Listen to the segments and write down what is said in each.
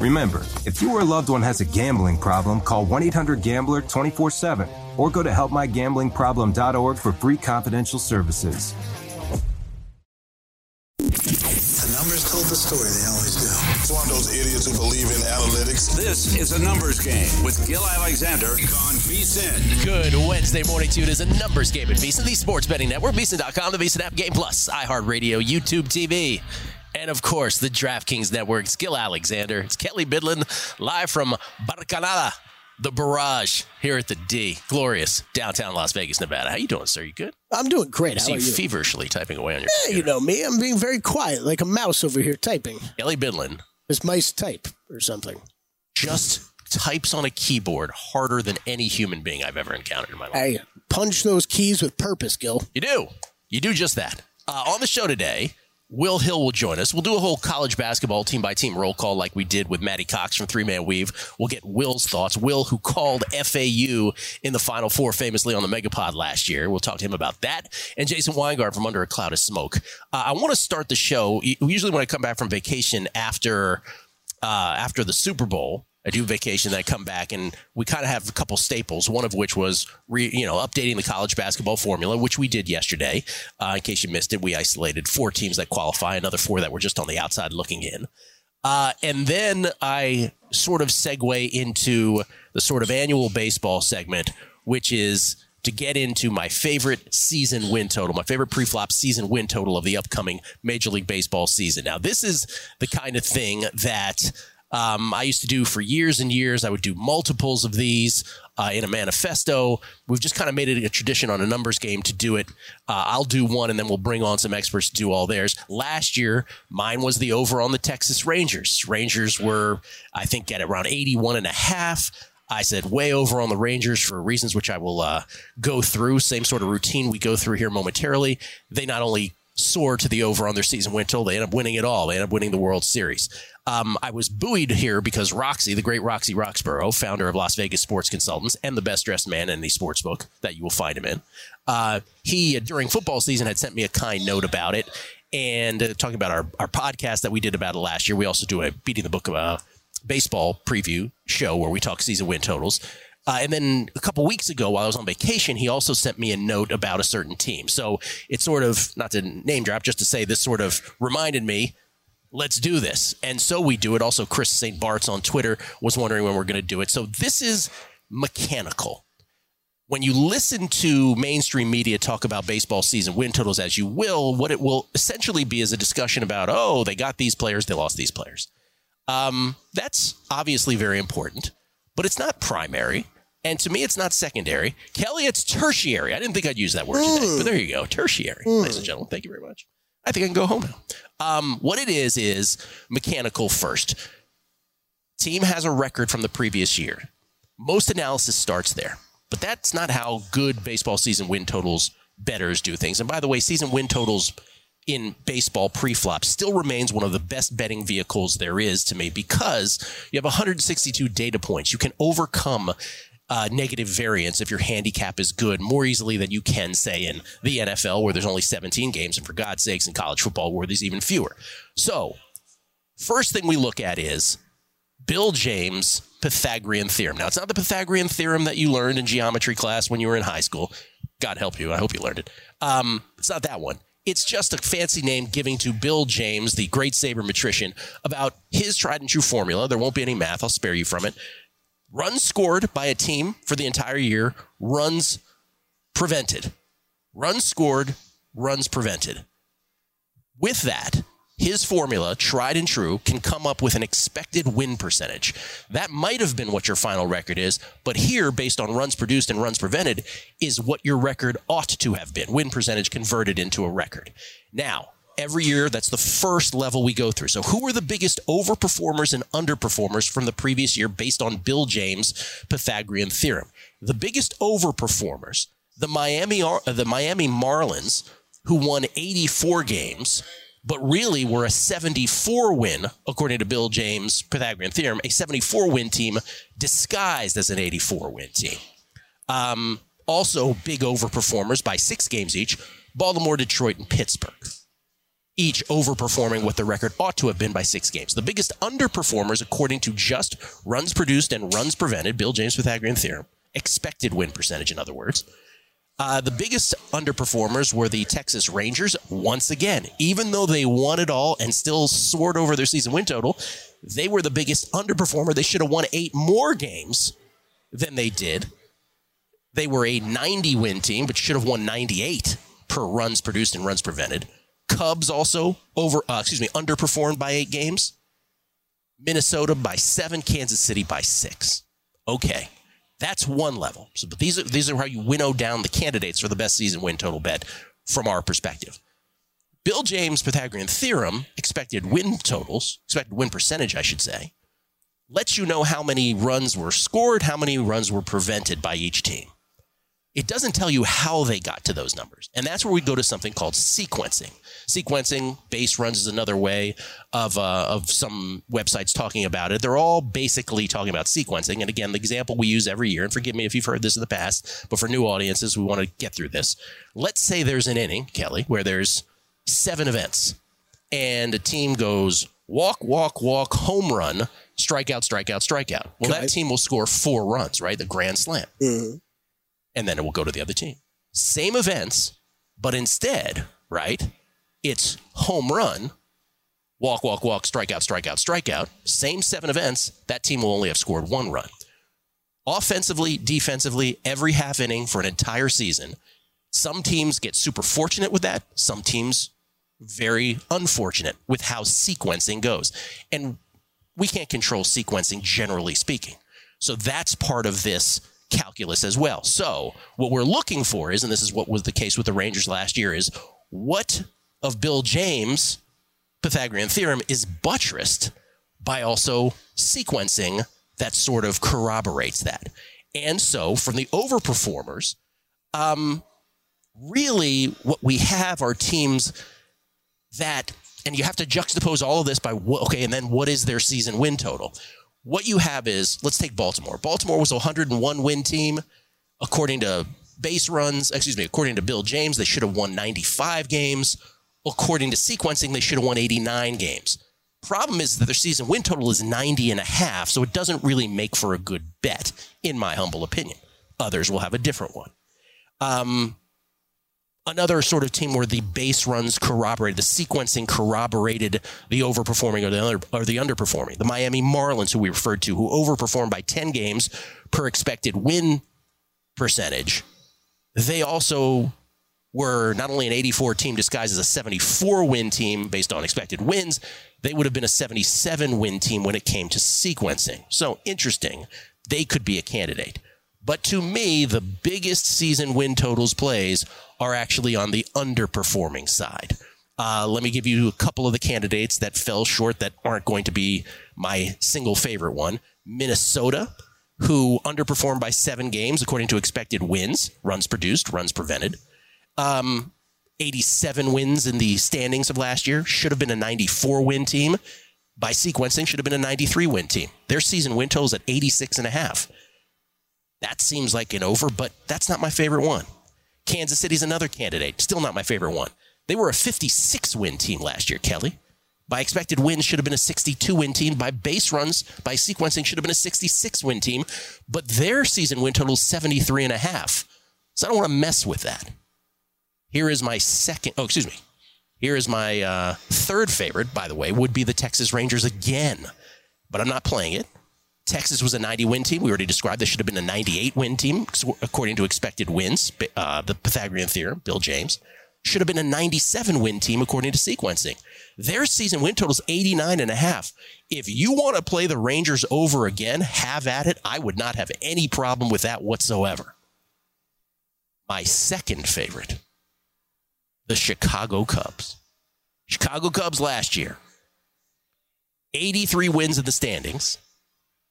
Remember, if you or a loved one has a gambling problem, call 1 800 Gambler 24 7 or go to helpmygamblingproblem.org for free confidential services. The numbers told the story, they always do. It's one of those idiots who believe in analytics. This is a numbers game with Gill Alexander on VSIN. Good Wednesday morning to you. It is a numbers game at VSIN, the sports betting network, VSIN.com, the VSIN app, Game Plus, iHeartRadio, YouTube TV. And of course, the DraftKings Network. It's Gill Alexander. It's Kelley Bydlon, live from Bar Canada, the barrage here at the D. Glorious downtown Las Vegas, Nevada. How you doing, sir? You good? I'm doing great. I How see are you you? feverishly typing away on your Yeah, you know me. I'm being very quiet, like a mouse over here typing. Kelley Bydlon As mice type or something. just types on a keyboard harder than any human being I've ever encountered in my life. I punch those keys with purpose, Gill. You do. You do just that. Uh, on the show today, Will Hill will join us. We'll do a whole college basketball team by team roll call like we did with Matty Cox from Three Man Weave. We'll get Will's thoughts. Will, who called FAU in the Final Four famously on the Megapod last year. We'll talk to him about that. And Jason Weingarten from Under a Cloud of Smoke. Uh, I want to start the show. Usually, when I come back from vacation after uh, after the Super Bowl. I do vacation, I come back, and we kind of have a couple staples. One of which was, re, you know, updating the college basketball formula, which we did yesterday. Uh, in case you missed it, we isolated four teams that qualify, another four that were just on the outside looking in. Uh, and then I sort of segue into the sort of annual baseball segment, which is to get into my favorite season win total, my favorite pre-flop season win total of the upcoming Major League Baseball season. Now, this is the kind of thing that um, I used to do for years and years. I would do multiples of these uh, in a manifesto. We've just kind of made it a tradition on a numbers game to do it. Uh, I'll do one and then we'll bring on some experts to do all theirs. Last year, mine was the over on the Texas Rangers. Rangers were, I think, at around 81 and a half. I said way over on the Rangers for reasons which I will uh, go through. Same sort of routine we go through here momentarily. They not only soar to the over on their season win total, they end up winning it all. They end up winning the World Series. Um, I was buoyed here because Roxy, the great Roxy Roxborough, founder of Las Vegas Sports Consultants and the best dressed man in the sports book that you will find him in, uh, he, during football season, had sent me a kind note about it. And uh, talking about our, our podcast that we did about it last year, we also do a Beating the Book of uh, baseball preview show where we talk season win totals. Uh, and then a couple weeks ago, while I was on vacation, he also sent me a note about a certain team. So it's sort of, not to name drop, just to say this sort of reminded me, let's do this. And so we do it. Also, Chris St. Bart's on Twitter was wondering when we're going to do it. So this is mechanical. When you listen to mainstream media talk about baseball season win totals as you will, what it will essentially be is a discussion about, oh, they got these players, they lost these players. Um, that's obviously very important, but it's not primary. And to me, it's not secondary. Kelley, it's tertiary. I didn't think I'd use that word today, but there you go. Tertiary, ladies and gentlemen. Thank you very much. I think I can go home now. Um, what it is, is mechanical first. Team has a record from the previous year. Most analysis starts there, but that's not how good baseball season win totals betters do things. And by the way, season win totals in baseball pre-flop still remains one of the best betting vehicles there is to me because you have 162 data points. You can overcome uh, negative variance if your handicap is good more easily than you can say in the NFL where there's only 17 games, and for God's sakes, in college football where there's even fewer. So, first thing we look at is Bill James' Pythagorean theorem. Now, it's not the Pythagorean theorem that you learned in geometry class when you were in high school. God help you. I hope you learned it. Um, it's not that one. It's just a fancy name giving to Bill James, the great sabermetrician, about his tried and true formula. There won't be any math. I'll spare you from it. Runs scored by a team for the entire year, runs prevented. Runs scored, runs prevented. With that, his formula, tried and true, can come up with an expected win percentage. That might have been what your final record is, but here, based on runs produced and runs prevented, is what your record ought to have been. Win percentage converted into a record. Now, every year, that's the first level we go through. So, who are the biggest overperformers and underperformers from the previous year based on Bill James' Pythagorean theorem? The biggest overperformers, the Miami, the Miami Marlins, who won 84 games but really were a 74 win, according to Bill James' Pythagorean theorem, a 74 win team disguised as an 84 win team. Um, also, big overperformers by six games each Baltimore, Detroit, and Pittsburgh. Each overperforming what the record ought to have been by six games. The biggest underperformers, according to just runs produced and runs prevented, Bill James' Pythagorean theorem, expected win percentage, in other words, uh, the biggest underperformers were the Texas Rangers. Once again, even though they won it all and still soared over their season win total, they were the biggest underperformer. They should have won eight more games than they did. They were a 90 win team, but should have won 98 per runs produced and runs prevented. Cubs also over, uh, excuse me, underperformed by eight games. Minnesota by seven, Kansas City by six. Okay. That's one level. So, but these are these are how you winnow down the candidates for the best season win total bet from our perspective. Bill James Pythagorean theorem, expected win totals, expected win percentage, I should say, lets you know how many runs were scored, how many runs were prevented by each team. It doesn't tell you how they got to those numbers. And that's where we go to something called sequencing. Sequencing, base runs is another way of, uh, of some websites talking about it. They're all basically talking about sequencing. And again, the example we use every year, and forgive me if you've heard this in the past, but for new audiences, we want to get through this. Let's say there's an inning, Kelley, where there's seven events, and a team goes walk, walk, walk, home run, strikeout, strikeout, strikeout. Well, that team will score four runs, right? The grand slam. Mm-hmm and then it will go to the other team. Same events, but instead, right? It's home run, walk, walk, walk, strikeout, strikeout, strikeout. Same seven events. That team will only have scored one run. Offensively, defensively, every half inning for an entire season. Some teams get super fortunate with that. Some teams very unfortunate with how sequencing goes. And we can't control sequencing generally speaking. So that's part of this calculus as well. So what we're looking for is, and this is what was the case with the Rangers last year, is what of Bill James' Pythagorean theorem is buttressed by also sequencing that sort of corroborates that. And so from the overperformers, um, really what we have are teams that, and you have to juxtapose all of this by, okay, and then what is their season win total? What you have is let's take Baltimore. Baltimore was a 101 win team according to base runs, excuse me, according to Bill James, they should have won 95 games. According to sequencing, they should have won 89 games. Problem is that their season win total is 90 and a half, so it doesn't really make for a good bet, in my humble opinion. Others will have a different one. Um, another sort of team where the base runs corroborated, the sequencing corroborated the overperforming or the, under, or the underperforming. The Miami Marlins, who we referred to, who overperformed by 10 games per expected win percentage, they also were not only an 84 team disguised as a 74 win team based on expected wins, they would have been a 77 win team when it came to sequencing. So interesting. They could be a candidate. But to me, the biggest season win totals plays are actually on the underperforming side. Uh, let me give you a couple of the candidates that fell short that aren't going to be my single favorite one. Minnesota, who underperformed by seven games according to expected wins, runs produced, runs prevented. Um, 87 wins in the standings of last year, should have been a 94 win team. By sequencing, should have been a 93 win team. Their season win total is at 86 and a half. That seems like an over, but that's not my favorite one. Kansas City's another candidate, still not my favorite one. They were a 56 win team last year, Kelley. By expected wins, should have been a 62 win team. By base runs, by sequencing, should have been a 66 win team. But their season win total is 73 and a half. So I don't want to mess with that. Here is my second, oh, excuse me. Here is my uh, third favorite, by the way, would be the Texas Rangers again. But I'm not playing it. Texas was a 90 win team. We already described they should have been a 98 win team, according to expected wins, uh, the Pythagorean theorem, Bill James. Should have been a 97 win team, according to sequencing. Their season win total is 89 and a half. If you want to play the Rangers over again, have at it. I would not have any problem with that whatsoever. My second favorite, the Chicago Cubs. Chicago Cubs last year, 83 wins in the standings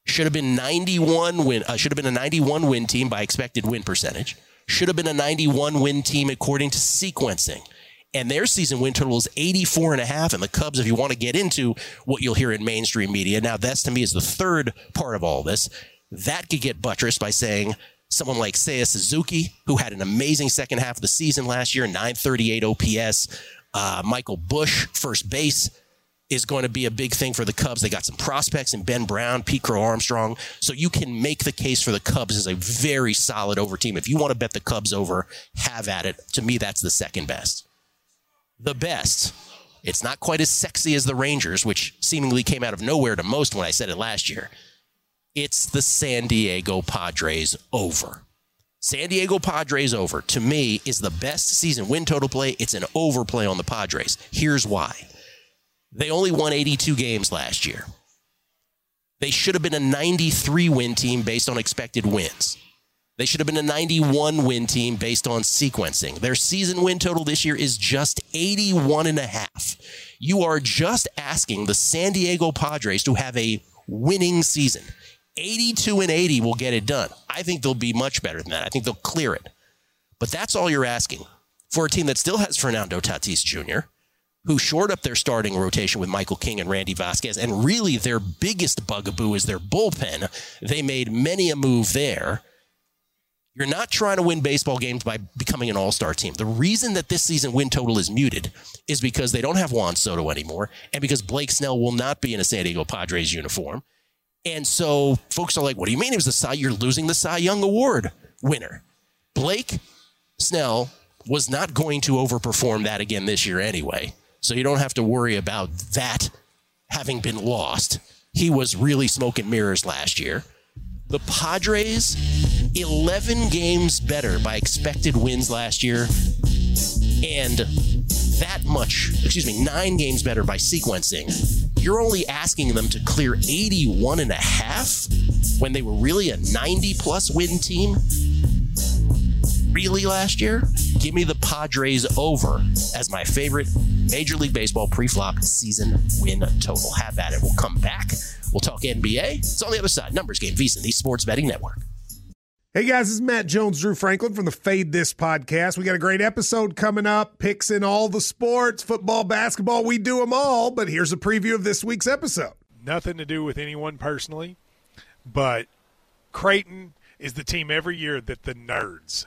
should have been 91 win. Uh, should have been a 91 win team by expected win percentage. Should have been a 91 win team according to sequencing. And their season win total is 84 and a half. And the Cubs, if you want to get into what you'll hear in mainstream media, now that's to me is the third part of all this. That could get buttressed by saying someone like Seiya Suzuki, who had an amazing second half of the season last year, 938 OPS. Uh, Michael Busch, first base, is going to be a big thing for the Cubs. They got some prospects in Ben Brown, Pete Crow Armstrong. So you can make the case for the Cubs as a very solid over team. If you want to bet the Cubs over, have at it. To me, that's the second best. The best. It's not quite as sexy as the Rangers, which seemingly came out of nowhere to most when I said it last year. It's the San Diego Padres over. San Diego Padres over, to me, is the best season win total play. It's an overplay on the Padres. Here's why. They only won 82 games last year. They should have been a 93 win team based on expected wins. They should have been a 91 win team based on sequencing. Their season win total this year is just 81 and a half. You are just asking the San Diego Padres to have a winning season. 82 and 80 will get it done. I think they'll be much better than that. I think they'll clear it. But that's all you're asking for a team that still has Fernando Tatis Jr., who shored up their starting rotation with Michael King and Randy Vasquez. And really, their biggest bugaboo is their bullpen. They made many a move there. You're not trying to win baseball games by becoming an all star team. The reason that this season win total is muted is because they don't have Juan Soto anymore, and because Blake Snell will not be in a San Diego Padres uniform. And so folks are like, what do you mean it was the Cy? You're losing the Cy Young Award winner. Blake Snell was not going to overperform that again this year anyway. So you don't have to worry about that having been lost. He was really smoking mirrors last year. The Padres, 11 games better by expected wins last year, and that much, excuse me, nine games better by sequencing. You're only asking them to clear 81 and a half when they were really a 90 plus win team really last year, give me the Padres over as my favorite Major League Baseball pre-flop season win total. Have at it. We'll come back. We'll talk NBA. It's on the other side. Numbers game, VSiN, the Sports Betting Network. Hey guys, this is Matt Jones, Drew Franklin from the Fade This podcast. We got a great episode coming up, picks in all the sports, football, basketball, we do them all. But here's a preview of this week's episode. Nothing to do with anyone personally, but Creighton is the team every year that the nerds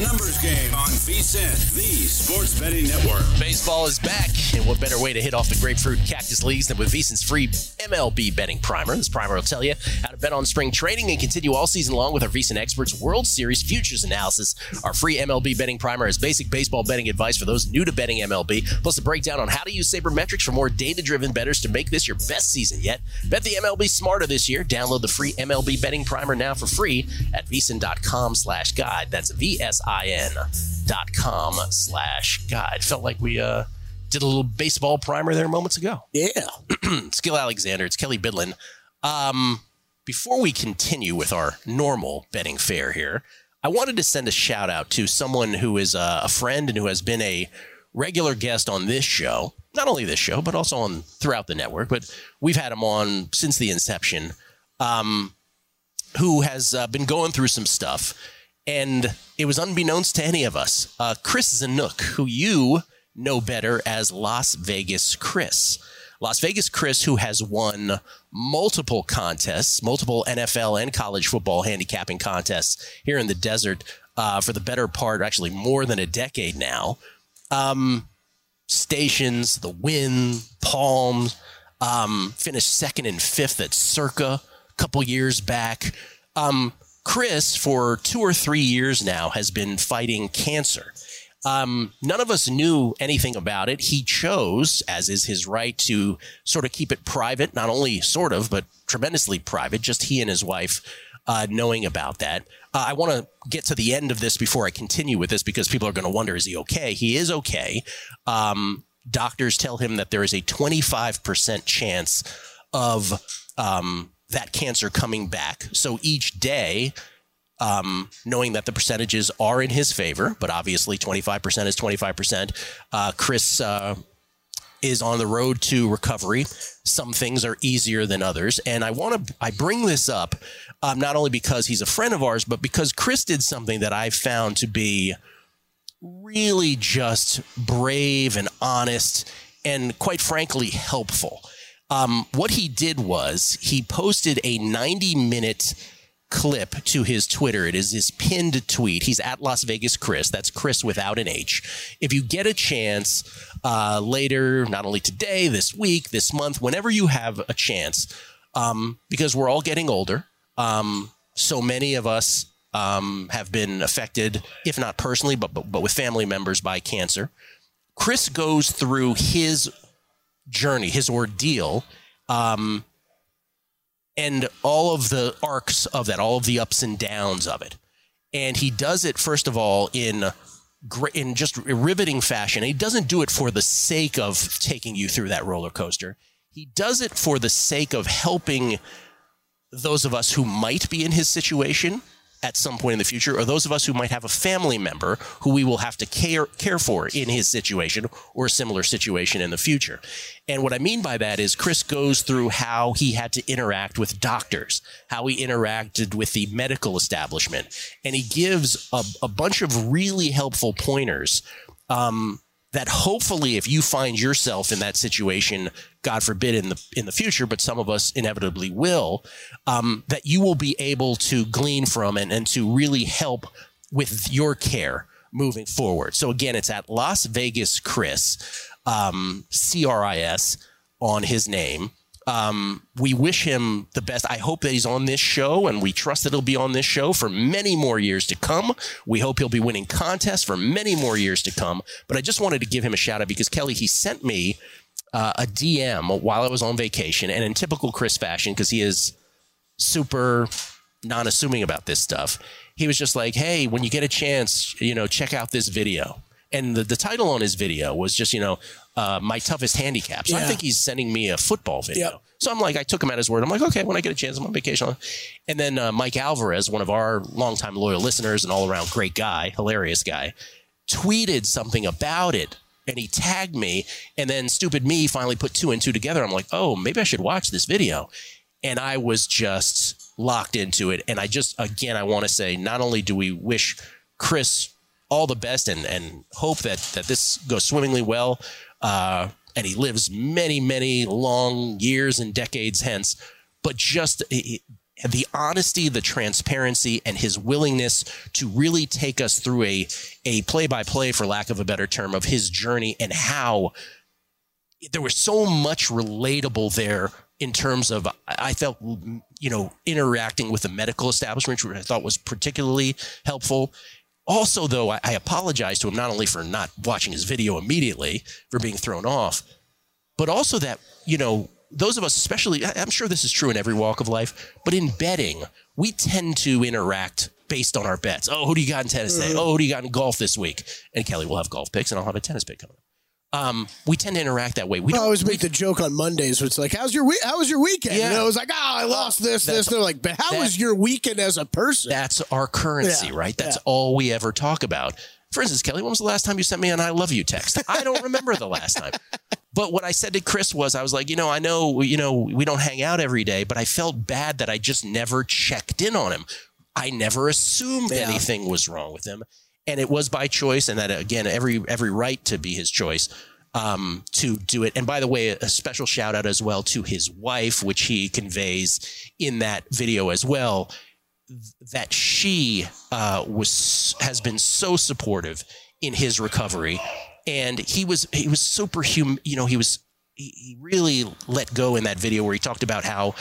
Numbers game on VSIN, the Sports Betting Network. Baseball is back, and what better way to hit off the grapefruit cactus leagues than with VSIN's free MLB betting primer? This primer will tell you how to bet on spring training and continue all season long with our VSIN experts' World Series futures analysis. Our free MLB betting primer has basic baseball betting advice for those new to betting MLB, plus a breakdown on how to use sabermetrics for more data-driven betters to make this your best season yet. Bet the MLB smarter this year. Download the free MLB betting primer now for free at vsin.com slash guide. That's V-S I-N dot com slash guide. Felt like we uh, did a little baseball primer there moments ago. Yeah. Gill Alexander, it's Kelley Bydlon. Um, before we continue with our normal betting fare here, I wanted to send a shout out to someone who is a, a friend and who has been a regular guest on this show. Not only this show, but also on throughout the network. But we've had him on since the inception. Um, who has uh, been going through some stuff and it was unbeknownst to any of us. Uh, Chris Zanook, who you know better as Las Vegas Chris. Las Vegas Chris, who has won multiple contests, multiple NFL and college football handicapping contests here in the desert uh, for the better part, actually more than a decade now. Um, stations, the Wynn, Palms, um, finished second and fifth at Circa a couple years back. Um, Chris, for two or three years now, has been fighting cancer. Um, none of us knew anything about it. He chose, as is his right, to sort of keep it private, not only sort of, but tremendously private, just he and his wife uh, knowing about that. Uh, I want to get to the end of this before I continue with this because people are going to wonder is he okay? He is okay. Um, doctors tell him that there is a 25% chance of um, that cancer coming back. So each day, um, knowing that the percentages are in his favor, but obviously 25% is 25%. Uh, Chris uh, is on the road to recovery. Some things are easier than others. And I want to, I bring this up um, not only because he's a friend of ours, but because Chris did something that I found to be really just brave and honest and quite frankly helpful. Um, what he did was he posted a 90 minute clip to his Twitter. It is his pinned tweet. He's at Las Vegas Chris. That's Chris without an H. If you get a chance uh, later, not only today, this week, this month, whenever you have a chance, um, because we're all getting older, um, so many of us um, have been affected, if not personally, but, but but with family members by cancer. Chris goes through his journey, his ordeal, um, and all of the arcs of that, all of the ups and downs of it. And he does it first of all in in just riveting fashion. he doesn't do it for the sake of taking you through that roller coaster. He does it for the sake of helping those of us who might be in his situation at some point in the future, or those of us who might have a family member who we will have to care care for in his situation or a similar situation in the future. And what I mean by that is Chris goes through how he had to interact with doctors, how he interacted with the medical establishment, and he gives a, a bunch of really helpful pointers. Um, that hopefully if you find yourself in that situation god forbid in the in the future but some of us inevitably will um, that you will be able to glean from and, and to really help with your care moving forward. So again it's at las vegas chris um, c-r-i-s on his name um, we wish him the best. I hope that he's on this show, and we trust that he'll be on this show for many more years to come. We hope he'll be winning contests for many more years to come. But I just wanted to give him a shout out because Kelley, he sent me uh, a DM while I was on vacation, and in typical Chris fashion, because he is super non-assuming about this stuff, he was just like, "Hey, when you get a chance, you know, check out this video." And the, the title on his video was just, you know, uh, my toughest handicap. So I think he's sending me a football video. Yep. So I'm like, I took him at his word. I'm like, okay, when I get a chance, I'm on vacation. And then uh, Mike Alvarez, one of our longtime loyal listeners and all around great guy, hilarious guy, tweeted something about it. And he tagged me. And then stupid me finally put two and two together. I'm like, oh, maybe I should watch this video. And I was just locked into it. And I just, again, I want to say, not only do we wish Chris all the best and, and hope that, that this goes swimmingly well. Uh, and he lives many, many long years and decades hence. But just the honesty, the transparency, and his willingness to really take us through a a play by play, for lack of a better term, of his journey and how there was so much relatable there in terms of I felt you know interacting with the medical establishment, which I thought was particularly helpful. Also, though, I, I apologize to him not only for not watching his video immediately for being thrown off, but also that you know those of us, especially, I'm sure this is true in every walk of life, but in betting, we tend to interact based on our bets. Oh, who do you got in tennis today? Mm-hmm. Oh, who do you got in golf this week? And Kelley will have golf picks, and I'll have a tennis pick coming up. Um, we tend to interact that way. We I always make the joke on Mondays where it's like, "How's your week? How was your weekend?" Yeah. And I was like, "Oh, I lost this, That's- this." They're like, "But how that- was your weekend as a person?" That's our currency, Yeah, right? That's yeah. all we ever talk about. For instance, Kelley, when was the last time you sent me an I love you text? I don't remember the last time. But what I said to Chris was, I was like, you know, I know, you know, we don't hang out every day, but I felt bad that I just never checked in on him. I never assumed anything was wrong with him. And it was by choice, and that again, every every right to be his choice um, to do it. And by the way, a special shout out as well to his wife, which he conveys in that video as well that she uh, was has been so supportive in his recovery, and he was he was super hum, you know he was he, he really let go in that video where he talked about how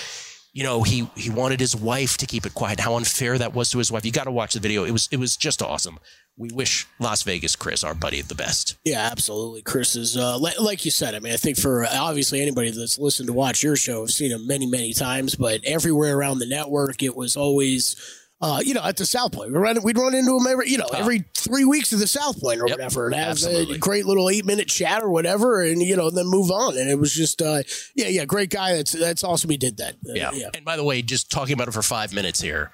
you know he he wanted his wife to keep it quiet how unfair that was to his wife. You got to watch the video. It was it was just awesome we wish las vegas chris our buddy the best Yeah, absolutely. Chris is uh, li- like you said. I mean, I think for uh, obviously anybody that's listened to watch your show, have seen him many, many times. But everywhere around the network, it was always, uh, you know, at the South Point. We run, we'd run into him every, you know, every three weeks at the South Point or Yep, whatever, and have absolutely. a great little eight minute chat or whatever, and you know, then move on. And it was just, uh, yeah, yeah, great guy. That's that's awesome. He did that. Uh, yeah. yeah. And by the way, just talking about it for five minutes here,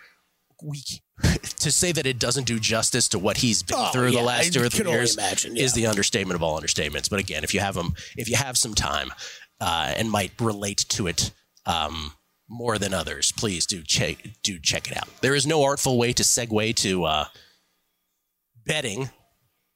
we to say that it doesn't do justice to what he's been Oh, through yeah, the last I two or three years imagine, is the understatement of all understatements. But again, if you have them, if you have some time uh, and might relate to it um, more than others, please do check do check it out. There is no artful way to segue to uh, betting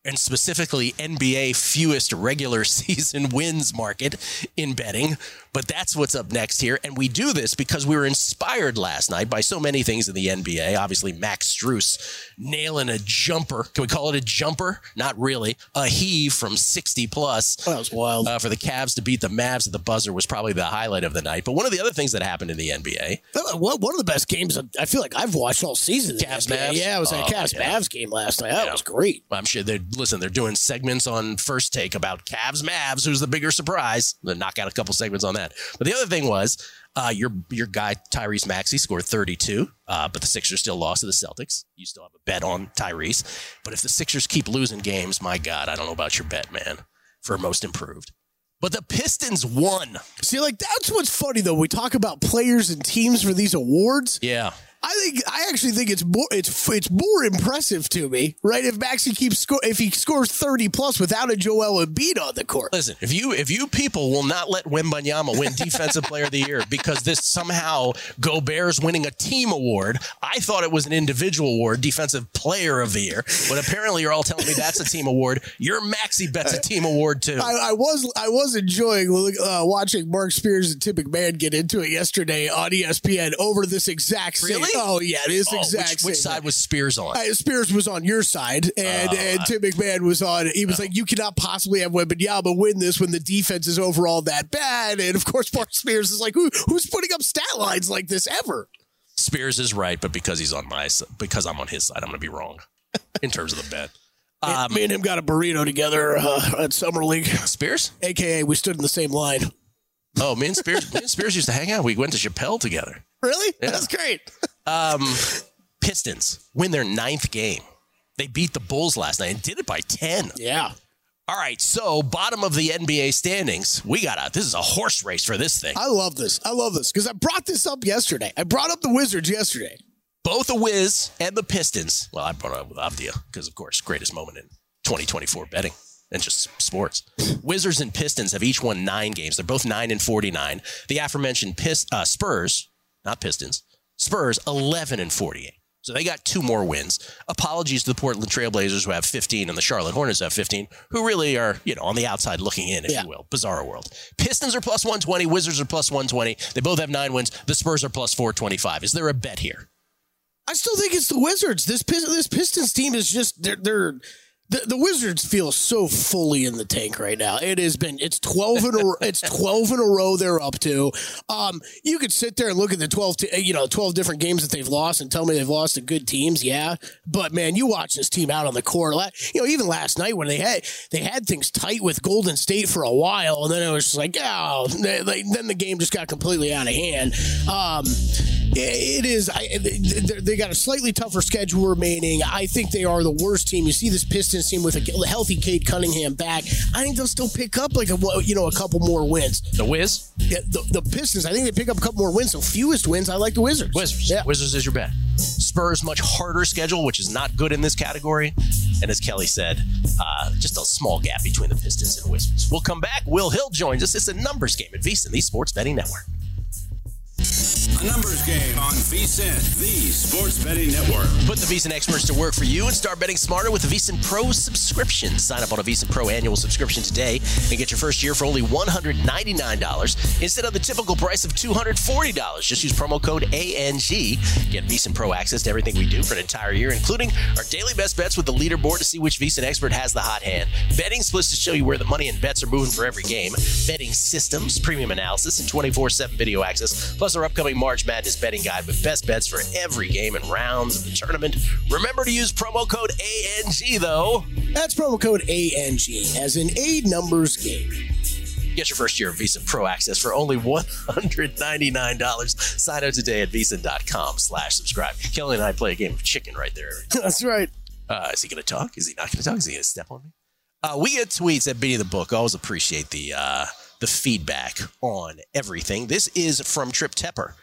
and specifically NBA fewest regular season wins market in betting. But that's what's up next here. And we do this because we were inspired last night by so many things in the NBA. Obviously, Max Strus nailing a jumper. Can we call it a jumper? Not really. A heave from 60 plus. That was wild. Uh, for the Cavs to beat the Mavs at the buzzer was probably the highlight of the night. But one of the other things that happened in the NBA One of the best games I feel like I've watched all season. Cavs. Mavs? Yeah, it was Oh, Cavs yeah. Mavs game last night. That Yeah. was great. I'm sure they're listen. They're doing segments on First Take about Cavs Mavs. Who's the bigger surprise? They knock out a couple segments on that. But the other thing was uh, your your guy Tyrese Maxey scored 32, uh, but the Sixers still lost to the Celtics. You still have a bet on Tyrese, but if the Sixers keep losing games, my God, I don't know about your bet, man, for most improved. But the Pistons won. See, like that's what's funny though. We talk about players and teams for these awards. Yeah. I think I actually think it's more it's it's more impressive to me, right? If Maxey keeps score if he scores thirty plus without a Joel Embiid on the court. Listen, if you if you people will not let Wembanyama win Defensive Player of the Year because this somehow Gobert's winning a team award, I thought it was an individual award, Defensive Player of the Year. But apparently, you're all telling me that's a team award. Your Maxey bet's a team award too. I, I was I was enjoying uh, watching Mark Spears and Tim McMahon get into it yesterday on ESPN over this exact same. Really? Oh yeah, this Oh, exact which, which side was Spears on? Uh, Spears was on your side, and, Oh, and Tim McMahon was on. He was like, "You cannot possibly have Wembanyama win this when the defense is overall that bad." And of course, Mark Spears is like, Who, "Who's putting up stat lines like this ever?" Spears is right, but because he's on my because I'm on his side, I'm going to be wrong in terms of the bet. Me- me and him got a burrito together uh, at Summer League. Spears, aka we stood in the same line. Oh, me and Spears, me and Spears used to hang out. We went to Chappelle together. Really? Yeah. That's great. Um, Pistons win their ninth game. They beat the Bulls last night and did it by 10. Yeah. All right, so bottom of the NBA standings, we got a this is a horse race for this thing. I love this. I love this because I brought this up yesterday. I brought up the Wizards yesterday. Both the Wiz and the Pistons. Well, I brought up with Avdija because, of course, greatest moment in 2024 betting and just sports. Wizards and Pistons have each won nine games. They're both nine and 49. The aforementioned Pist- uh, Spurs, not Pistons, Spurs 11 and 48. So they got two more wins. Apologies to the Portland Trailblazers who have 15 and the Charlotte Hornets have 15, who really are, you know, on the outside looking in, if Yeah. you will. Bizarre world. Pistons are plus 120, Wizards are plus 120. They both have nine wins. The Spurs are plus 425. Is there a bet here? I still think it's the Wizards. This this Pistons team is just they're they're the, the Wizards feel so fully in the tank right now. It has been it's twelve in a it's twelve in a row they're up to. Um, you could sit there and look at the twelve you know twelve different games that they've lost and tell me they've lost to good teams. Yeah, but man, you watch this team out on the court. You know, even last night when they had they had things tight with Golden State for a while, and then it was just like oh, they- then the game just got completely out of hand. Um, it is. I, they- got a slightly tougher schedule remaining. I think they are the worst team. You see this Pistons team with a healthy Cade Cunningham back. I think they'll still pick up like a you know a couple more wins. The Wiz? Yeah, the, the Pistons. I think they pick up a couple more wins. So fewest wins. I like the Wizards. Wizards. Yeah. Wizards is your bet. Spurs much harder schedule, which is not good in this category. And as Kelley said, uh, just a small gap between the Pistons and Wizards. We'll come back. Will Hill joins us. It's a numbers game at VSiN, the Sports Betting Network. A numbers game on VSIN, the sports betting network. Put the VSiN experts to work for you and start betting smarter with the VSiN Pro subscription. Sign up on a VSiN Pro annual subscription today and get your first year for only $199 instead of the typical price of $240. Just use promo code ANG. Get VSiN Pro access to everything we do for an entire year, including our daily best bets with the leaderboard to see which VSiN expert has the hot hand, betting splits to show you where the money and bets are moving for every game, betting systems, premium analysis, and 24 7 video access, plus our upcoming March Madness betting guide with best bets for every game and rounds of the tournament. Remember to use promo code ANG, though. That's promo code ANG as in a numbers game. Get your first year of VSiN Pro access for only $199. Sign up today at vsin.com slash subscribe. Kelley and I play a game of chicken right there. That's right. Uh, is he going to talk? Is he not going to talk? Is he going to step on me? Uh, we get tweets at Beat of the Book. Always appreciate the uh, the feedback on everything. This is from Trip Tepper.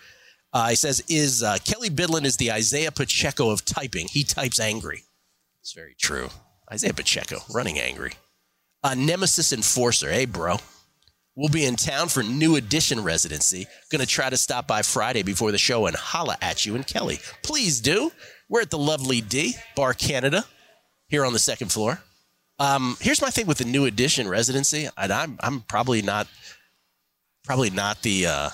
Uh, he says, "Is uh, Kelley Bydlon is the Isaiah Pacheco of typing? He types angry. It's very true. Isaiah Pacheco running angry. Uh, Nemesis Enforcer. Hey, bro." We'll be in town for new edition residency. Gonna try to stop by Friday before the show and holla at you and Kelley. Please do. We're at the lovely D, Bar Canada, here on the second floor. Um, here's my thing with the new edition residency, and I'm I'm probably not probably not the uh,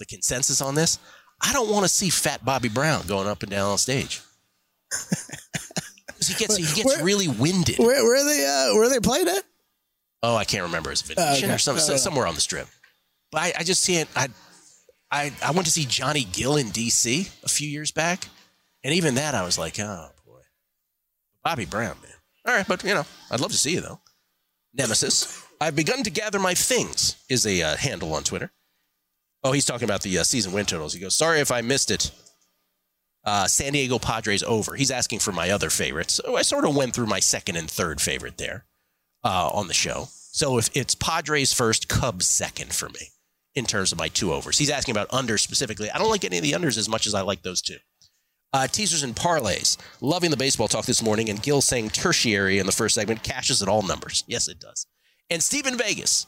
the consensus on this. I don't want to see Fat Bobby Brown going up and down on stage. he gets he gets Where- really winded. Where, where are they? Uh, where are they playing at? Oh, I can't remember. Is it Venetian okay. or some, Oh, yeah. somewhere on the strip? But I, I just see it. I, I, I went to see Johnny Gill in D.C. a few years back, and even that I was like, oh boy, Bobby Brown, man. All right, but you know, I'd love to see you though. Nemesis. I've begun to gather my things is a uh, handle on Twitter. Oh, he's talking about the uh, season win totals. He goes, sorry if I missed it. Uh, San Diego Padres over. He's asking for my other favorites. So I sort of went through my second and third favorite there uh, on the show. So if it's Padres first, Cubs second for me in terms of my two overs. He's asking about unders specifically. I don't like any of the unders as much as I like those two. Uh, teasers and parlays. Loving the baseball talk this morning, and Gill saying tertiary in the first segment cashes at all numbers. Yes, it does. And Stephen Vegas.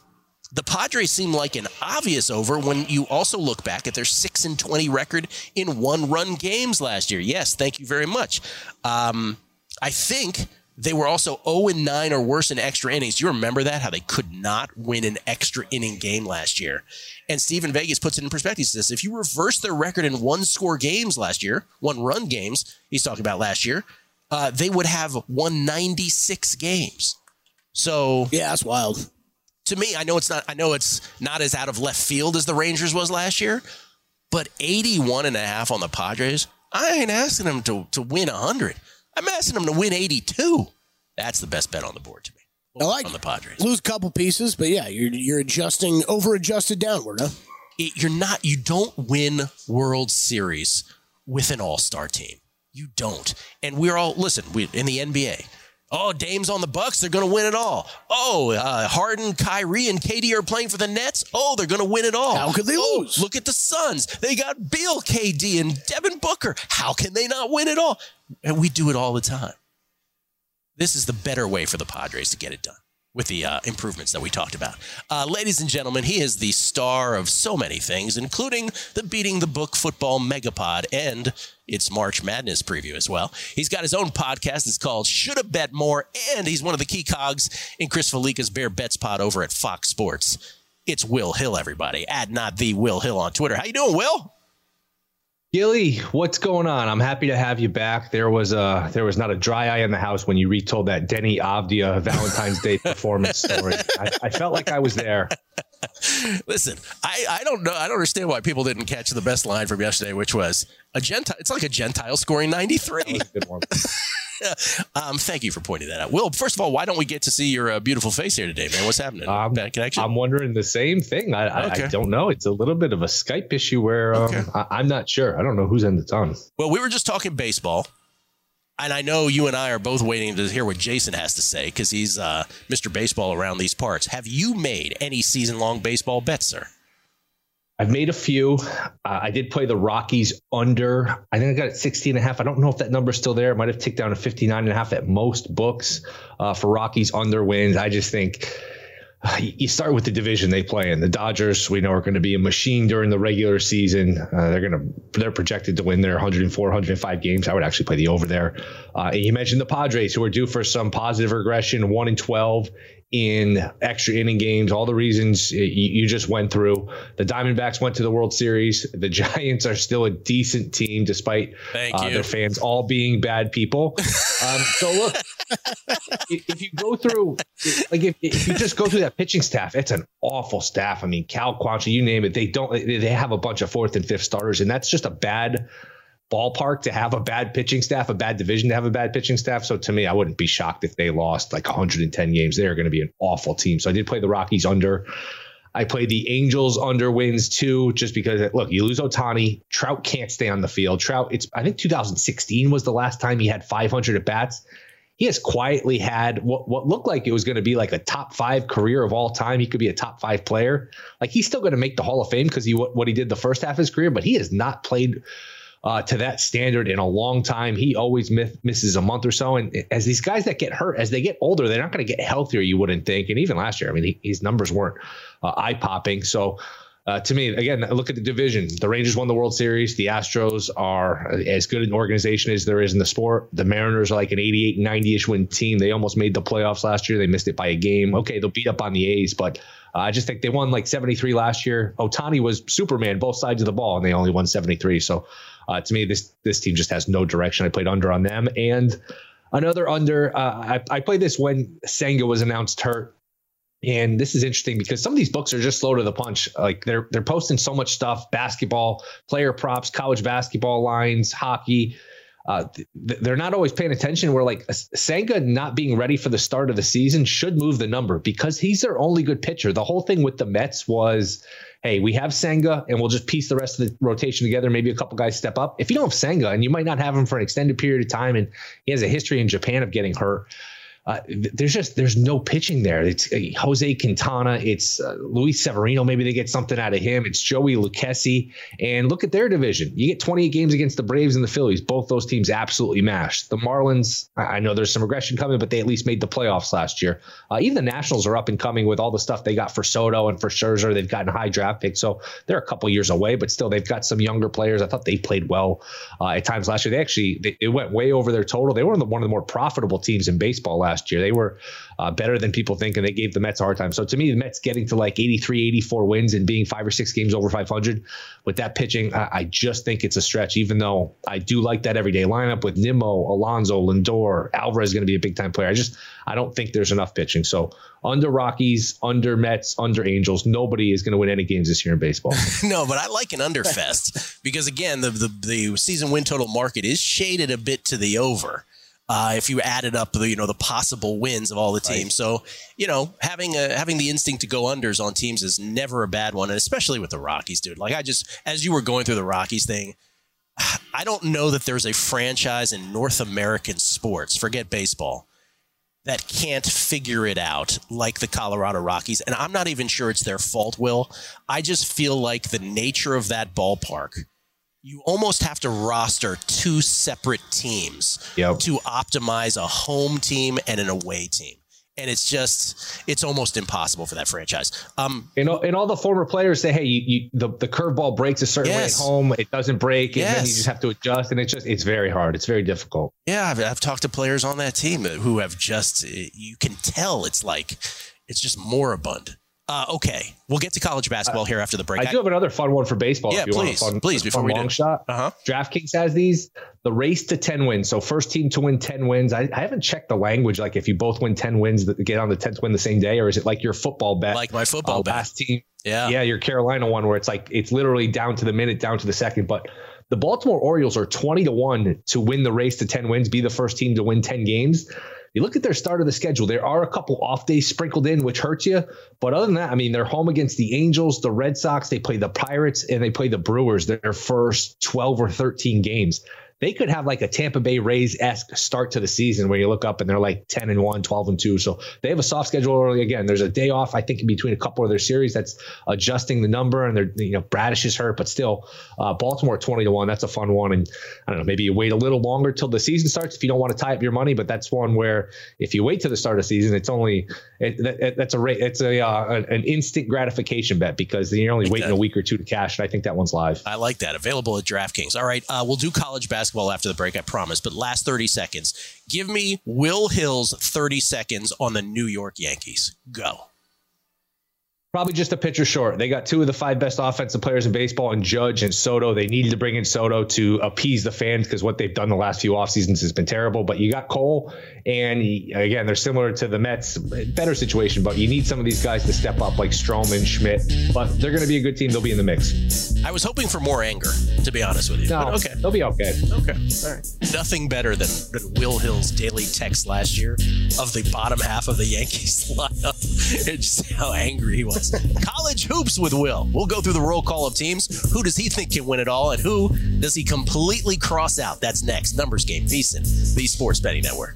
The Padres seem like an obvious over when you also look back at their 6 and 20 record in one run games last year. Yes, thank you very much. Um, I think they were also 0 and 9 or worse in extra innings. You remember that? How they could not win an extra inning game last year. And Stephen Vegas puts it in perspective. He says if you reverse their record in one score games last year, one run games, he's talking about last year, uh, they would have won 96 games. So yeah, that's wild. To me, I know it's not. I know it's not as out of left field as the Rangers was last year, but 81 and a half on the Padres. I ain't asking them to to win 100. I'm asking them to win 82. That's the best bet on the board to me. I like on the Padres. Lose a couple pieces, but yeah, you're you're adjusting over adjusted downward, huh? It, you're not. You don't win World Series with an All Star team. You don't. And we're all listen. We in the NBA. Oh, Dame's on the Bucks. They're going to win it all. Oh, uh, Harden, Kyrie, and KD are playing for the Nets. Oh, they're going to win it all. How could they oh, lose? Look at the Suns. They got Beal, KD, and Devin Booker. How can they not win it all? And we do it all the time. This is the better way for the Padres to get it done with the uh, improvements that we talked about. Uh, ladies and gentlemen, he is the star of so many things, including the Beating the Book Football Megapod and its March Madness preview as well. He's got his own podcast. It's called Should Have Bet More, and he's one of the key cogs in Chris Fallica's Bear Bets Pod over at Fox Sports. It's Will Hill, everybody. At not the Will Hill on Twitter. How you doing, Will? Gilly, what's going on? I'm happy to have you back. There was a there was not a dry eye in the house when you retold that Deni Avdija Valentine's Day performance story. I, I, felt like I was there. Listen, I, I don't know. I don't understand why people didn't catch the best line from yesterday, which was a Gentile. It's like a Gentile scoring 93. good one. um, thank you for pointing that out. Will, first of all, why don't we get to see your uh, beautiful face here today, man? What's happening? Um, Bad connection? I'm wondering the same thing. I, okay. I, I, don't know. It's a little bit of a Skype issue where um, okay. I, am not sure. I don't know who's in the tongue. Well, we were just talking baseball. And I know you and I are both waiting to hear what Jason has to say because he's uh, Mr. Baseball around these parts. Have you made any season long baseball bets, sir? I've made a few. Uh, I did play the Rockies under. I think I got it 16 and a half. I don't know if that number's still there. It might have ticked down to 59 and a half at most books uh, for Rockies under wins. I just think you start with the division they play in. The Dodgers, we know, are going to be a machine during the regular season. Uh, they're going to they're projected to win their 104, 105 games. I would actually play the over there. Uh, and you mentioned the Padres, who are due for some positive regression, one and 12 in extra inning games, all the reasons you, just went through. The Diamondbacks went to the World Series. The Giants are still a decent team despite uh, their fans all being bad people. um, so look, if you go through, like if, if, you just go through that pitching staff, it's an awful staff. I mean, Cal Quantrill, you name it, they don't. They have a bunch of fourth and fifth starters, and that's just a bad ballpark to have a bad pitching staff, a bad division to have a bad pitching staff. So to me, I wouldn't be shocked if they lost like 110 games. They're going to be an awful team. So I did play the Rockies under. I played the Angels under wins too, just because look, you lose Ohtani, Trout can't stay on the field. Trout, it's I think 2016 was the last time he had 500 at bats. He has quietly had what, what looked like it was going to be like a top five career of all time. He could be a top five player. Like he's still going to make the Hall of Fame because he what he did the first half of his career, but he has not played uh, to that standard in a long time. He always miss, misses a month or so. And as these guys that get hurt, as they get older, they're not going to get healthier, you wouldn't think. And even last year, I mean, he, his numbers weren't uh, eye popping. So, uh, to me, again, look at the division. The Rangers won the World Series. The Astros are as good an organization as there is in the sport. The Mariners are like an 88, 90 ish win team. They almost made the playoffs last year. They missed it by a game. Okay, they'll beat up on the A's, but uh, I just think they won like 73 last year. Ohtani was Superman both sides of the ball, and they only won 73. So uh, to me, this this team just has no direction. I played under on them, and another under. Uh, I, I played this when Senga was announced hurt. And this is interesting because some of these books are just slow to the punch. Like they're they're posting so much stuff: basketball, player props, college basketball lines, hockey. Uh, they're not always paying attention. Where like Senga not being ready for the start of the season should move the number because he's their only good pitcher. The whole thing with the Mets was hey, we have Senga and we'll just piece the rest of the rotation together. Maybe a couple guys step up. If you don't have Senga and you might not have him for an extended period of time, and he has a history in Japan of getting hurt. Uh, there's just there's no pitching there. It's uh, Jose Quintana, it's uh, Luis Severino. Maybe they get something out of him. It's Joey Lucchesi, and look at their division. You get 28 games against the Braves and the Phillies. Both those teams absolutely mashed. The Marlins, I know there's some regression coming, but they at least made the playoffs last year. Uh, even the Nationals are up and coming with all the stuff they got for Soto and for Scherzer. They've gotten high draft picks, so they're a couple years away, but still they've got some younger players. I thought they played well uh, at times last year. They actually they, it went way over their total. They were one of the more profitable teams in baseball last year. They were uh, better than people think, and they gave the Mets a hard time. So to me, the Mets getting to like 83, 84 wins and being five or six games over 500 with that pitching, I, I just think it's a stretch. Even though I do like that everyday lineup with Nimmo, Alonso, Lindor, Alvarez is going to be a big time player. I just I don't think there's enough pitching. So under Rockies, under Mets, under Angels, nobody is going to win any games this year in baseball. no, but I like an underfest because again, the, the the season win total market is shaded a bit to the over. Uh, if you added up the you know the possible wins of all the teams, right. so you know having a having the instinct to go unders on teams is never a bad one, and especially with the Rockies, dude. Like I just as you were going through the Rockies thing, I don't know that there's a franchise in North American sports, forget baseball, that can't figure it out like the Colorado Rockies. And I'm not even sure it's their fault, Will. I just feel like the nature of that ballpark you almost have to roster two separate teams yep. to optimize a home team and an away team. And it's just, it's almost impossible for that franchise. Um, and, all, and all the former players say, hey, you, you, the, the curveball breaks a certain yes. way at home. It doesn't break. Yes. And then you just have to adjust. And it's just, it's very hard. It's very difficult. Yeah. I've, I've talked to players on that team who have just, you can tell it's like, it's just moribund. Uh, okay, we'll get to college basketball here after the break. I do have another fun one for baseball. Yeah, please, fun, please. Before we long do. shot, uh-huh. DraftKings has these. The race to ten wins. So first team to win ten wins. I, I haven't checked the language. Like if you both win ten wins, get on the tenth win the same day, or is it like your football bet? Like my football uh, bet. Last team. Yeah, yeah, your Carolina one where it's like it's literally down to the minute, down to the second. But the Baltimore Orioles are twenty to one to win the race to ten wins, be the first team to win ten games you look at their start of the schedule, there are a couple off days sprinkled in, which hurts you. But other than that, I mean, they're home against the Angels, the Red Sox, they play the Pirates, and they play the Brewers their first 12 or 13 games they could have like a Tampa Bay Rays esque start to the season where you look up and they're like 10 and 1, 12 and 2. So they have a soft schedule early again. There's a day off, I think, in between a couple of their series that's adjusting the number. And they're, you know, Bradish is hurt, but still, uh, Baltimore 20 to 1. That's a fun one. And I don't know, maybe you wait a little longer till the season starts if you don't want to tie up your money. But that's one where if you wait to the start of the season, it's only, it, it, that's a rate, it's a, uh, an instant gratification bet because you're only waiting a week or two to cash. And I think that one's live. I like that. Available at DraftKings. All right. Uh, we'll do college basketball basketball after the break, I promise. But last 30 seconds, give me Will Hill's 30 seconds on the New York Yankees. Go. Probably just a pitcher short. They got two of the five best offensive players in baseball and Judge and Soto. They needed to bring in Soto to appease the fans because what they've done the last few off seasons has been terrible. But you got Cole, and again, they're similar to the Mets, better situation. But you need some of these guys to step up, like Stroman, Schmidt. But they're going to be a good team. They'll be in the mix. I was hoping for more anger, to be honest with you. No, but okay, they'll be okay. Okay, all right. Nothing better than, than Will Hill's daily text last year of the bottom half of the Yankees lineup and just how angry he was. College hoops with Will. We'll go through the roll call of teams. Who does he think can win it all, and who does he completely cross out? That's next. Numbers game. VSiN, the Sports Betting Network.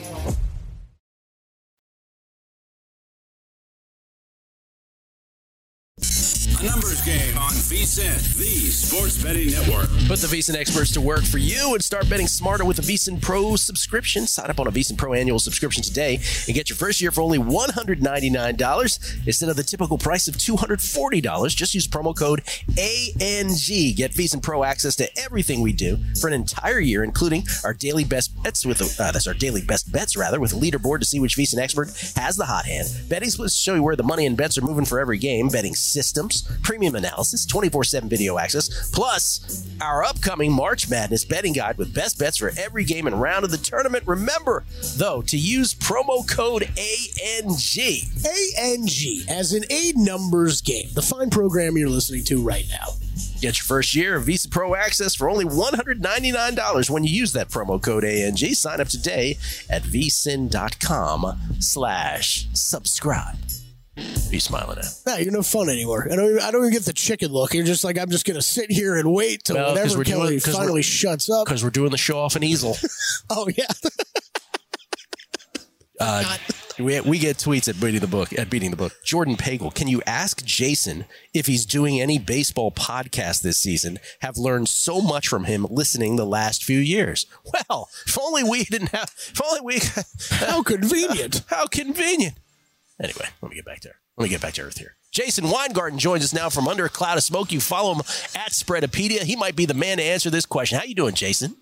Numbers game VSiN, the Sports Betting Network. Put the VSiN experts to work for you and start betting smarter with a VSiN Pro subscription. Sign up on a VSiN Pro annual subscription today and get your first year for only $199 instead of the typical price of $240. Just use promo code ANG. Get VSiN Pro access to everything we do for an entire year, including our daily best bets with uh, that's our daily best bets rather with a leaderboard to see which VSiN expert has the hot hand. Betting splits show you where the money and bets are moving for every game. Betting systems, premium analysis, 24/7 video access, plus our upcoming March Madness betting guide with best bets for every game and round of the tournament. Remember, though, to use promo code ANG. ANG, as in a numbers game, the fine program you're listening to right now. Get your first year of VSiN Pro access for only $199 when you use that promo code ANG. Sign up today at vsin.com slash subscribe. Be smiling at. Nah, you're no fun anymore. I don't. Even, I don't even get the chicken look. You're just like I'm just gonna sit here and wait till whenever we're doing- finally shuts up. Because we're doing the show off an easel. Oh yeah. Uh, we, we get tweets at beating the book at beating the book. Jordan Pagel, can you ask Jason if he's doing any baseball podcast this season? Have learned so much from him listening the last few years. Well, if only we didn't have. If only we. How convenient. How convenient. Anyway, let me get back there. Let me get back to earth here. Jason Weingarten joins us now from under a cloud of smoke. You follow him at Spreadopedia. He might be the man to answer this question. How you doing, Jason?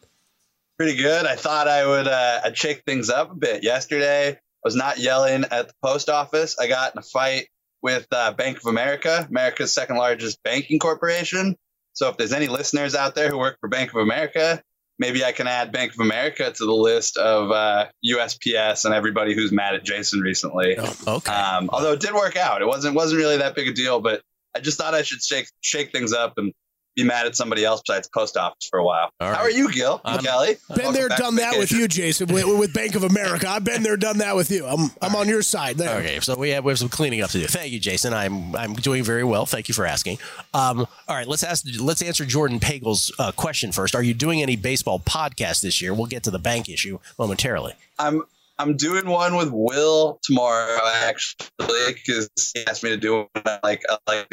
Pretty good. I thought I would uh, I'd shake things up a bit. Yesterday, I was not yelling at the post office. I got in a fight with uh, Bank of America, America's second largest banking corporation. So if there's any listeners out there who work for Bank of America, maybe I can add Bank of America to the list of uh, USPS and everybody who's mad at Jason recently. okay. Um, although it did work out. It wasn't wasn't really that big a deal, but I just thought I should shake shake things up and be mad at somebody else besides post office for a while. All How are you, Gill? I'm- Kelley? Been Welcome there, done from that with you, Jason, with, with Bank of America. I've been there, done that with you. I'm I'm on your side there. Okay, so we have we have some cleaning up to do. Thank you, Jason. I'm I'm doing very well. Thank you for asking. Um, all right, let's ask let's answer Jordan Pagel's uh, question first. Are you doing any baseball podcast this year? We'll get to the bank issue momentarily. I'm I'm doing one with Will tomorrow actually because he asked me to do one. I Like I like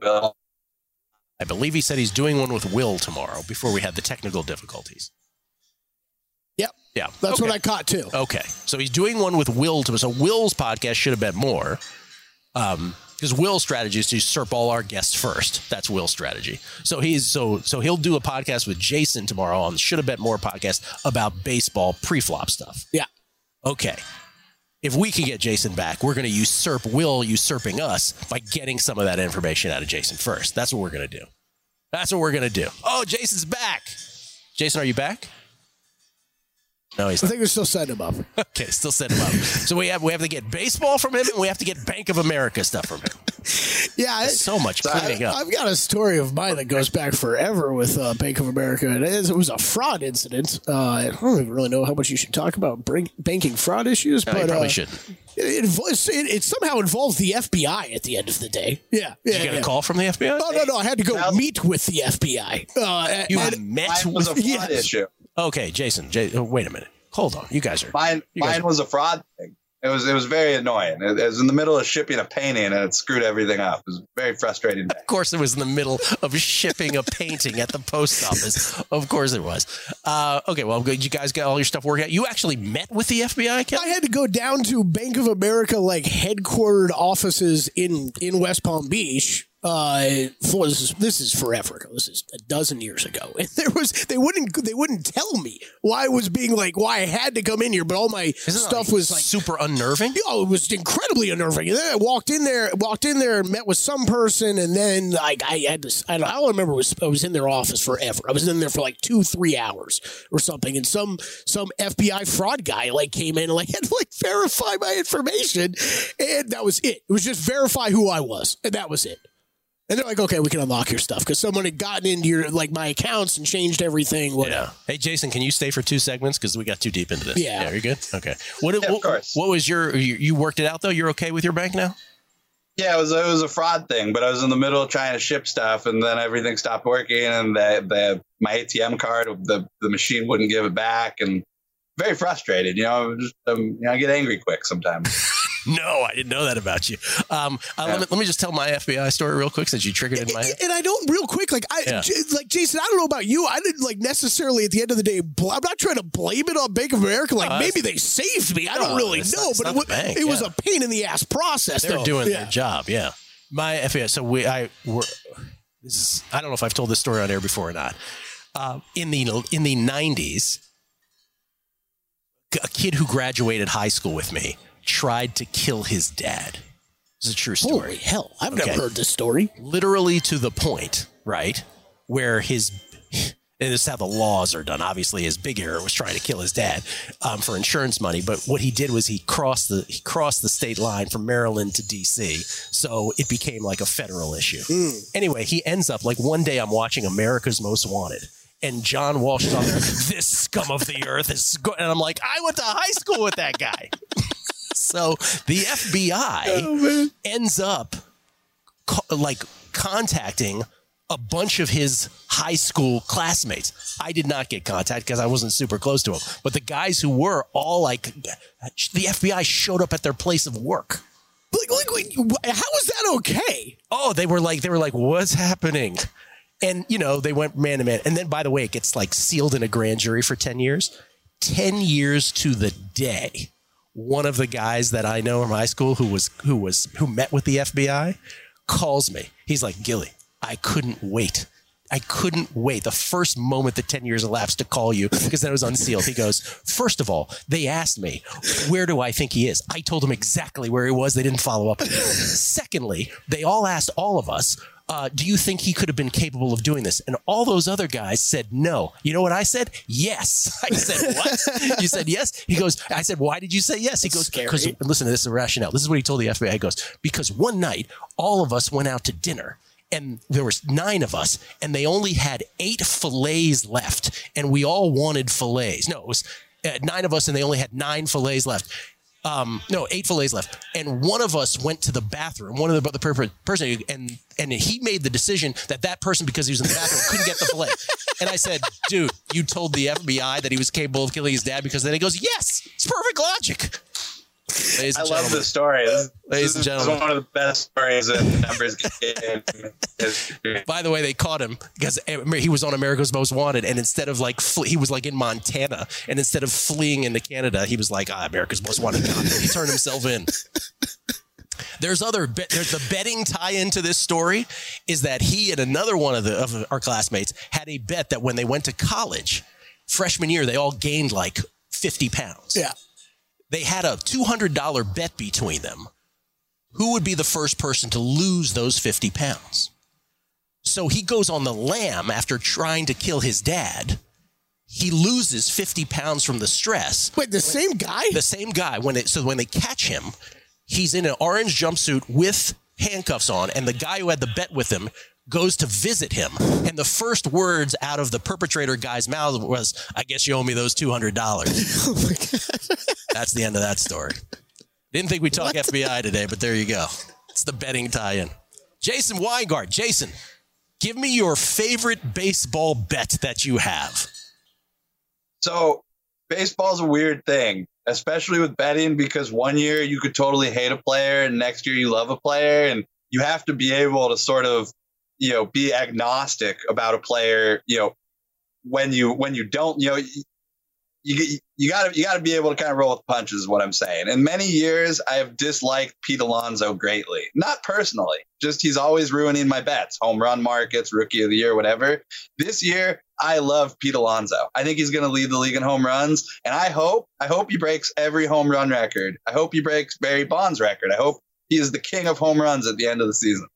Will. I believe he said he's doing one with Will tomorrow before we had the technical difficulties. Yep. Yeah, That's okay. what I caught too. Okay, so he's doing one with Will. tomorrow. so Will's podcast Should Have Bet More, um, because Will's strategy is to usurp all our guests first. That's Will's strategy. So he's so so he'll do a podcast with Jason tomorrow on the Should Have Bet More podcast about baseball pre-flop stuff. Yeah. Okay. If we can get Jason back, we're going to usurp Will usurping us by getting some of that information out of Jason first. That's what we're going to do. That's what we're going to do. Oh, Jason's back. Jason, are you back? No, he's I think we're still setting him up. Okay, still set him up. so we have we have to get baseball from him, and we have to get Bank of America stuff from him. Yeah, I- so much cleaning up. I've got a story of mine that goes back forever with uh, Bank of America. It, is, it was a fraud incident. Uh, I don't even really know how much you should talk about bring, banking fraud issues, No, but you probably uh, shouldn't. It, it, it somehow involves the FBI at the end of the day. Yeah, Did yeah. you get yeah. a call from the FBI? Oh no, no! I had to go meet with the FBI. Uh, You and- met Mine was a with fraud issue. Okay, Jason. J- oh, wait a minute. Hold on. You guys are. Mine, guys mine are- was a fraud thing. It was it was very annoying. It, it was in the middle of shipping a painting and it screwed everything up. It was very frustrating. Of course, it was in the middle of shipping a painting at the post office. Of course, it was. Uh, okay, well, good. You guys got all your stuff worked out. You actually met with the FBI, Kelley? I had to go down to Bank of America like headquartered offices in in West Palm Beach. Uh, for this is this is forever ago. This is a dozen years ago, and there was they wouldn't they wouldn't tell me why I was being like why I had to come in here, but all my Isn't stuff like, was like super unnerving. Oh, it was incredibly unnerving. And then I walked in there, walked in there, met with some person, and then like I had to. I don't, I don't remember. Was I was in their office forever. I was in there for like two, three hours or something, and some some FBI fraud guy like came in and like had to like verify my information, and that was it. It was just verify who I was, and that was it. And they're like, okay, we can unlock your stuff because someone had gotten into your like my accounts and changed everything. Whatever. Hey, Jason, can you stay for two segments because we got too deep into this? Yeah. yeah, you're good. Okay. What? what, what was your? You, you worked it out though. You're okay with your bank now? Yeah, it was it was a fraud thing, but I was in the middle of trying to ship stuff, and then everything stopped working, and the, the my ATM card, the the machine wouldn't give it back, and very frustrated. You know, just, um, you know, I get angry quick sometimes. No, I didn't know that about you. Um, uh, let, me, let me just tell my FBI story real quick since you triggered it in my. And I don't real quick, like I, Yeah. J- like Jason. I don't know about you. I didn't like necessarily at the end of the day. Bl- I'm not trying to blame it on Bank of America. Like Uh, maybe they saved me. I don't really know, not- but it, wa- bank, it was yeah. a pain in the ass process. They're though. doing yeah. their job. Yeah. My FBI. So we, I, were, this is, I don't know if I've told this story on air before or not. Uh, in the in the '90s, a kid who graduated high school with me tried to kill his dad. Is a true story. Holy hell! I've never heard this story. Literally to the point, right, where his. And this is how the laws are done. Obviously, his big error was trying to kill his dad um, for insurance money. But what he did was he crossed the he crossed the state line from Maryland to D.C. So it became like a federal issue. Anyway, he ends up like one day I'm watching America's Most Wanted, and John Walsh is on there. this scum of the earth is, go-" and I'm like, I went to high school with that guy. so the FBI oh, ends up co- like contacting a bunch of his high school classmates. I did not get contact because I wasn't super close to him, but the guys who were all like, the FBI showed up at their place of work. Like, like, how is that okay? Oh, they were like, they were like, what's happening? And you know, they went man to man. And then, by the way, it gets like sealed in a grand jury for ten years. Ten years to the day. One of the guys that I know from high school who was who was who met with the FBI calls me. He's like, Gilly, I couldn't wait. I couldn't wait the first moment the 10 years elapsed to call you because then it was unsealed. He goes, First of all, they asked me, Where do I think he is? I told them exactly where he was. They didn't follow up. Secondly, they all asked all of us, uh, Do you think he could have been capable of doing this? And all those other guys said no. You know what I said? Yes. I said, What? you said yes? He goes, I said, Why did you say yes? He goes, Because listen to this is the rationale. This is what he told the FBI. He goes, Because one night, all of us went out to dinner and there was nine of us and they only had eight fillets left and we all wanted fillets no it was uh, nine of us and they only had nine fillets left um, no eight fillets left and one of us went to the bathroom one of the, the per- person and and he made the decision that that person because he was in the bathroom couldn't get the fillet and i said dude you told the fbi that he was capable of killing his dad because then he goes yes it's perfect logic Ladies I love this story. This, Ladies this and is gentlemen. one of the best stories in numbers game. By the way, they caught him because he was on America's Most Wanted, and instead of like fl- he was like in Montana, and instead of fleeing into Canada, he was like ah, America's Most Wanted. he turned himself in. There's other bet there's the betting tie into this story is that he and another one of the of our classmates had a bet that when they went to college, freshman year, they all gained like 50 pounds. Yeah. They had a $200 bet between them. Who would be the first person to lose those 50 pounds? So he goes on the lam after trying to kill his dad. He loses 50 pounds from the stress. Wait, the same guy? The same guy. When it, so when they catch him, he's in an orange jumpsuit with handcuffs on, and the guy who had the bet with him goes to visit him. And the first words out of the perpetrator guy's mouth was, I guess you owe me those $200. oh my God. That's the end of that story. Didn't think we'd talk FBI today, but there you go. It's the betting tie in. Jason Weingart. Jason, give me your favorite baseball bet that you have. So, baseball's a weird thing, especially with betting, because one year you could totally hate a player, and next year you love a player, and you have to be able to sort of, you know, be agnostic about a player. You know, when you when you don't, you know, you you got to you got to be able to kind of roll with punches is what I'm saying. In many years, I have disliked Pete Alonso greatly. Not personally, just he's always ruining my bets, home run markets, rookie of the year, whatever. This year, I love Pete Alonso. I think he's going to lead the league in home runs, and I hope I hope he breaks every home run record. I hope he breaks Barry Bonds' record. I hope he is the king of home runs at the end of the season.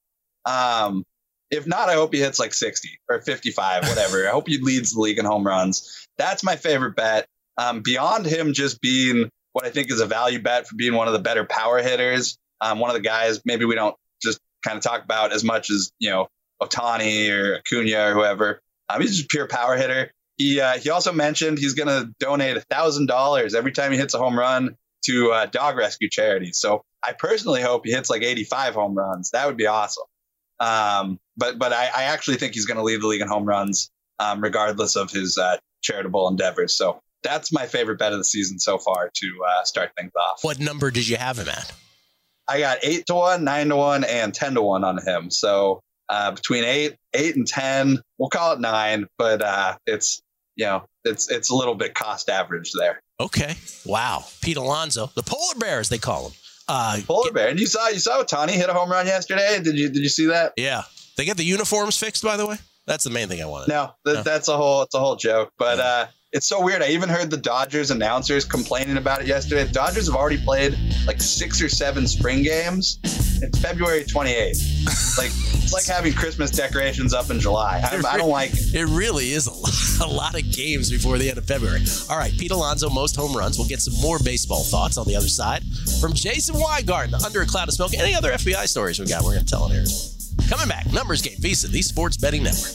Um, if not, I hope he hits like 60 or 55, whatever. I hope he leads the league in home runs. That's my favorite bet. Um, beyond him just being what I think is a value bet for being one of the better power hitters, um, one of the guys maybe we don't just kind of talk about as much as you know Ohtani or Acuna or whoever. Um, he's just pure power hitter. He uh, he also mentioned he's going to donate a thousand dollars every time he hits a home run to uh, dog rescue charities. So I personally hope he hits like 85 home runs. That would be awesome. Um, but but I, I, actually think he's going to lead the league in home runs, um, regardless of his uh, charitable endeavors. So that's my favorite bet of the season so far to uh, start things off. What number did you have him at? I got eight to one, nine to one, and ten to one on him. So uh, between eight, eight and ten, we'll call it nine, but uh, it's you know it's it's a little bit cost average there. Okay. Wow. Pete Alonso, the polar bears they call him. Uh, polar bear. And you saw you saw Tony hit a home run yesterday. Did you did you see that? Yeah. They get the uniforms fixed, by the way. That's the main thing I wanted. No, th- no. that's a whole it's a whole joke. But uh, it's so weird. I even heard the Dodgers announcers complaining about it yesterday. The Dodgers have already played like six or seven spring games. It's February 28th. like it's like having Christmas decorations up in July. I, I don't like it. It really is a lot, of games before the end of February. All right, Pete Alonso, most home runs. We'll get some more baseball thoughts on the other side from Jason Weingart, Under a Cloud of Smoke. Any other FBI stories we got? We're going to tell it here. Coming back, Numbers Game, VSiN, the Sports Betting Network.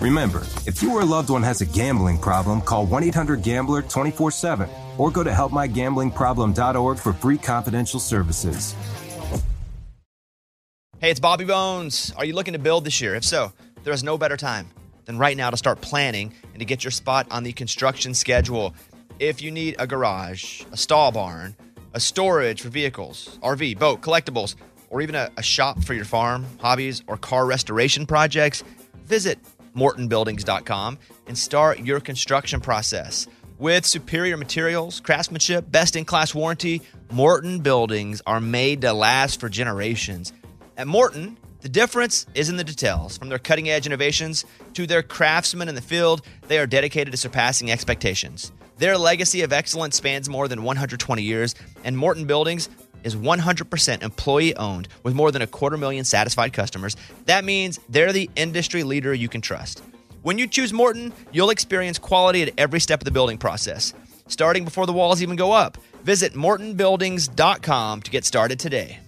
Remember, if you or a loved one has a gambling problem, call 1 800 Gambler 24 7 or go to helpmygamblingproblem.org for free confidential services. Hey, it's Bobby Bones. Are you looking to build this year? If so, there is no better time than right now to start planning and to get your spot on the construction schedule. If you need a garage, a stall barn, a storage for vehicles, RV, boat, collectibles, or even a, a shop for your farm, hobbies, or car restoration projects, visit mortonbuildings.com and start your construction process. With superior materials, craftsmanship, best in class warranty, Morton buildings are made to last for generations. At Morton, the difference is in the details. From their cutting edge innovations to their craftsmen in the field, they are dedicated to surpassing expectations. Their legacy of excellence spans more than 120 years, and Morton Buildings is 100% employee owned with more than a quarter million satisfied customers. That means they're the industry leader you can trust. When you choose Morton, you'll experience quality at every step of the building process, starting before the walls even go up. Visit mortonbuildings.com to get started today.